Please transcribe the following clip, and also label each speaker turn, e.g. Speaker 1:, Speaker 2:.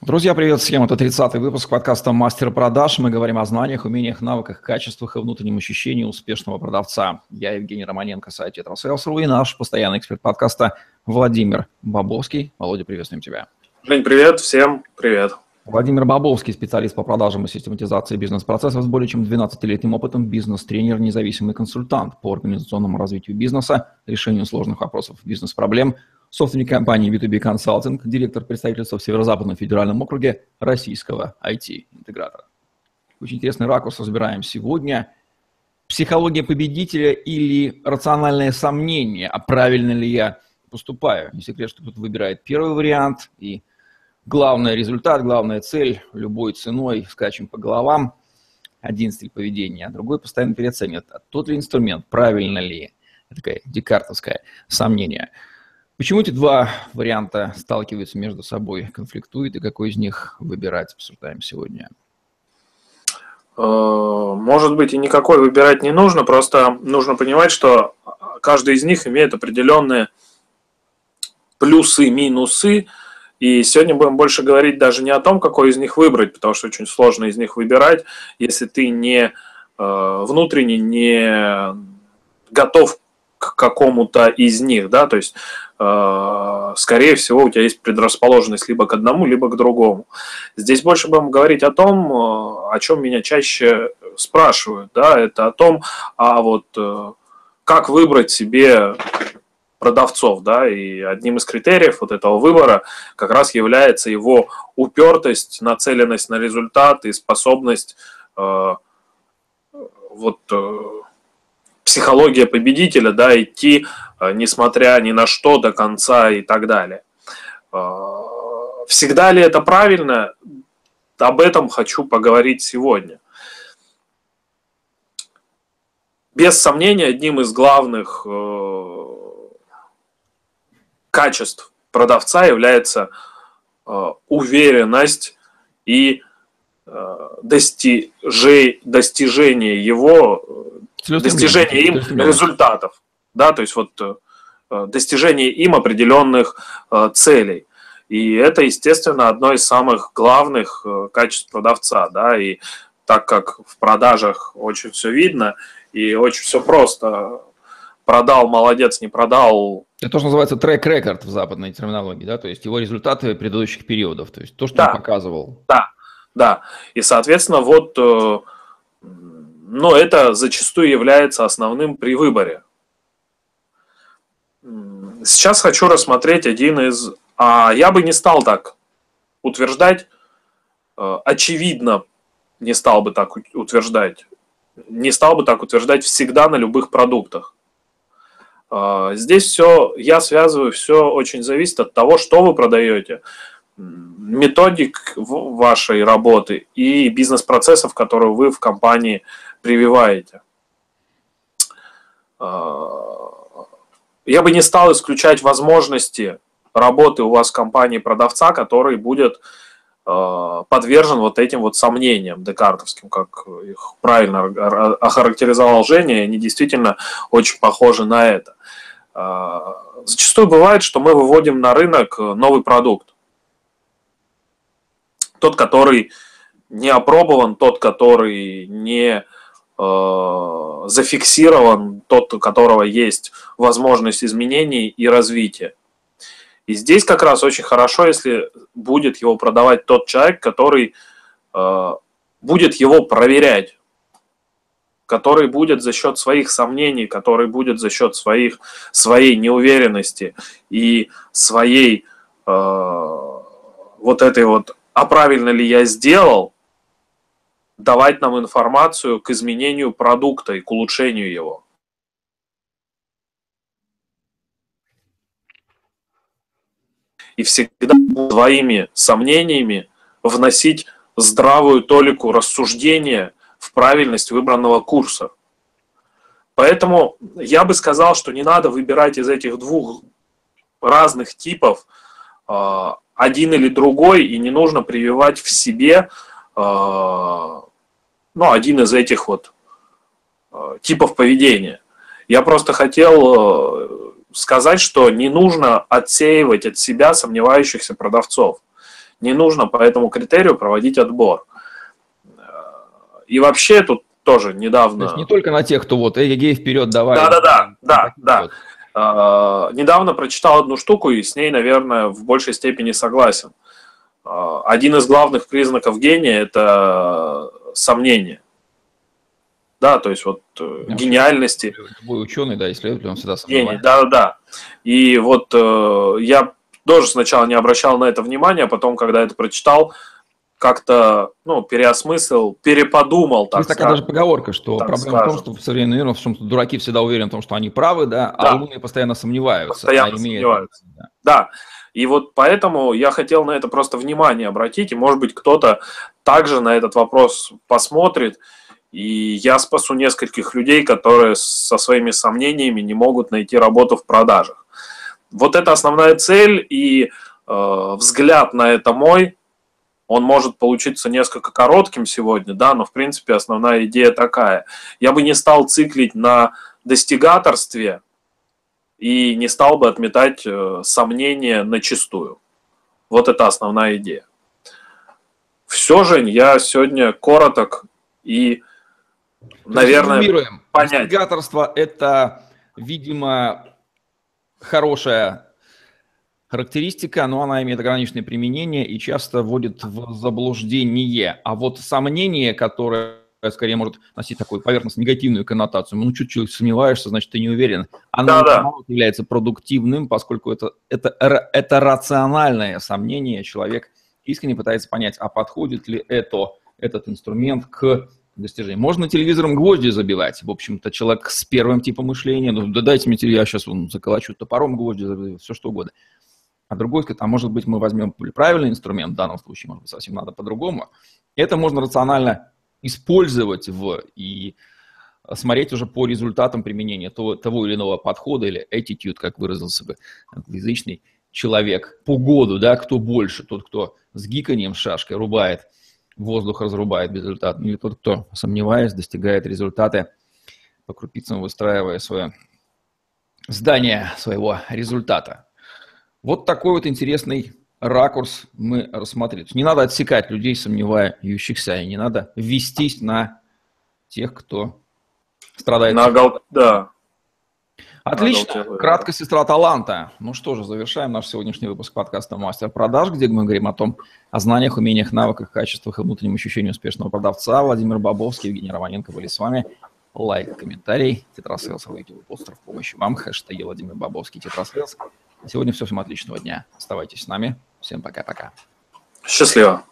Speaker 1: Друзья, привет всем. Это 30-й выпуск подкаста «Мастер продаж». Мы говорим о знаниях, умениях, навыках, качествах и внутреннем ощущении успешного продавца. Я Евгений Романенко, сайт «Тетрасейлс.ру» и наш постоянный эксперт подкаста Владимир Бабовский. Володя, приветствуем тебя.
Speaker 2: Жень, привет. Всем привет.
Speaker 1: Владимир Бабовский, специалист по продажам и систематизации бизнес-процессов с более чем 12-летним опытом, бизнес-тренер, независимый консультант по организационному развитию бизнеса, решению сложных вопросов бизнес-проблем – собственник компании B2B Consulting, директор представительства в Северо-Западном федеральном округе российского IT-интегратора. Очень интересный ракурс разбираем сегодня. Психология победителя или рациональное сомнение, а правильно ли я поступаю. Не секрет, что кто-то выбирает первый вариант, и главный результат, главная цель любой ценой скачем по головам. Один стиль поведения, а другой постоянно переоценивает. А тот ли инструмент, правильно ли? Это такое декартовское сомнение – Почему эти два варианта сталкиваются между собой, конфликтуют, и какой из них выбирать, обсуждаем сегодня?
Speaker 2: Э, может быть, и никакой выбирать не нужно, просто нужно понимать, что каждый из них имеет определенные плюсы, минусы, и сегодня будем больше говорить даже не о том, какой из них выбрать, потому что очень сложно из них выбирать, если ты не э, внутренне не готов к какому-то из них, да, то есть, э, скорее всего, у тебя есть предрасположенность либо к одному, либо к другому. Здесь больше будем говорить о том, э, о чем меня чаще спрашивают, да, это о том, а вот э, как выбрать себе продавцов, да, и одним из критериев вот этого выбора как раз является его упертость, нацеленность на результат и способность э, вот э, психология победителя, да, идти, э, несмотря ни на что, до конца и так далее. Э, всегда ли это правильно? Об этом хочу поговорить сегодня. Без сомнения, одним из главных э, качеств продавца является уверенность и достижение его достижение им результатов, да, то есть вот э, достижение им определенных э, целей. И это, естественно, одно из самых главных э, качеств продавца, да, и так как в продажах очень все видно и очень все просто, продал, молодец, не продал.
Speaker 1: Это тоже называется трек-рекорд в западной терминологии, да, то есть его результаты предыдущих периодов, то есть то, что да, он показывал.
Speaker 2: Да, да, и, соответственно, вот но это зачастую является основным при выборе. Сейчас хочу рассмотреть один из... А я бы не стал так утверждать, э, очевидно, не стал бы так утверждать, не стал бы так утверждать всегда на любых продуктах. Э, здесь все, я связываю, все очень зависит от того, что вы продаете, методик вашей работы и бизнес-процессов, которые вы в компании прививаете. А, я бы не стал исключать возможности работы у вас в компании продавца, который будет а, подвержен вот этим вот сомнениям декартовским, как их правильно охарактеризовал Женя, и они действительно очень похожи на это. А, зачастую бывает, что мы выводим на рынок новый продукт. Тот, который не опробован, тот, который не Э, зафиксирован, тот, у которого есть возможность изменений и развития. И здесь как раз очень хорошо, если будет его продавать тот человек, который э, будет его проверять, который будет за счет своих сомнений, который будет за счет своих, своей неуверенности и своей э, вот этой вот, а правильно ли я сделал, давать нам информацию к изменению продукта и к улучшению его. И всегда своими сомнениями вносить здравую толику рассуждения в правильность выбранного курса. Поэтому я бы сказал, что не надо выбирать из этих двух разных типов а, один или другой, и не нужно прививать в себе ну, один из этих вот э, типов поведения. Я просто хотел э, сказать, что не нужно отсеивать от себя сомневающихся продавцов. Не нужно по этому критерию проводить отбор. И вообще тут тоже недавно... То есть
Speaker 1: не только на тех, кто вот, эй, гей, вперед, давай.
Speaker 2: Да-да-да, да, да. Недавно прочитал одну штуку и с ней, наверное, в большей степени согласен. А, один из главных признаков гения – это сомнение. Да, то есть вот э, гениальности.
Speaker 1: Любой ученый, да, исследователь, он всегда
Speaker 2: сомневается. Да, да, да. И вот э, я тоже сначала не обращал на это внимания, а потом, когда это прочитал, как-то, ну, переосмыслил, переподумал, так
Speaker 1: Есть такая даже поговорка, что проблема скажем. в том, что в современном мире, в том, что дураки всегда уверены в том, что они правы, да, а да. а умные постоянно сомневаются.
Speaker 2: Постоянно а сомневаются. Да. Да. И вот поэтому я хотел на это просто внимание обратить, и, может быть, кто-то также на этот вопрос посмотрит, и я спасу нескольких людей, которые со своими сомнениями не могут найти работу в продажах. Вот это основная цель, и э, взгляд на это мой, он может получиться несколько коротким сегодня, да, но в принципе основная идея такая. Я бы не стал циклить на достигаторстве и не стал бы отметать э, сомнения на чистую. Вот это основная идея. Все, Жень, я сегодня короток и, наверное,
Speaker 1: понять. Достигаторство – это, видимо, хорошая характеристика, но она имеет ограниченное применение и часто вводит в заблуждение. А вот сомнение, которое скорее может носить такую поверхностно негативную коннотацию. Ну, чуть-чуть сомневаешься, значит, ты не уверен. Оно да, да. является продуктивным, поскольку это, это, это рациональное сомнение. Человек искренне пытается понять, а подходит ли это, этот инструмент к достижению. Можно телевизором гвозди забивать. В общем-то, человек с первым типом мышления, ну, да дайте мне я сейчас вон, заколочу топором гвозди, все что угодно. А другой сказать, а может быть мы возьмем правильный инструмент, в данном случае, может быть, совсем надо по-другому. Это можно рационально использовать в и смотреть уже по результатам применения того, того или иного подхода или attitude, как выразился бы англоязычный человек, по году, да, кто больше, тот, кто с гиканием, шашкой рубает, воздух разрубает без результата, или тот, кто, сомневаясь, достигает результаты, по крупицам выстраивая свое здание своего результата. Вот такой вот интересный ракурс мы рассмотрели. Не надо отсекать людей, сомневающихся, и не надо вестись на тех, кто страдает.
Speaker 2: На гол... Да.
Speaker 1: Отлично. Кратко сестра таланта. Ну что же, завершаем наш сегодняшний выпуск подкаста «Мастер продаж», где мы говорим о том, о знаниях, умениях, навыках, качествах и внутреннем ощущении успешного продавца. Владимир Бабовский, Евгений Романенко были с вами. Лайк, комментарий, тетрасейлс, YouTube постер в помощь вам, хэштеги Владимир Бабовский, тетрасейлс. Сегодня все, всем отличного дня. Оставайтесь с нами. Всем пока-пока.
Speaker 2: Счастливо.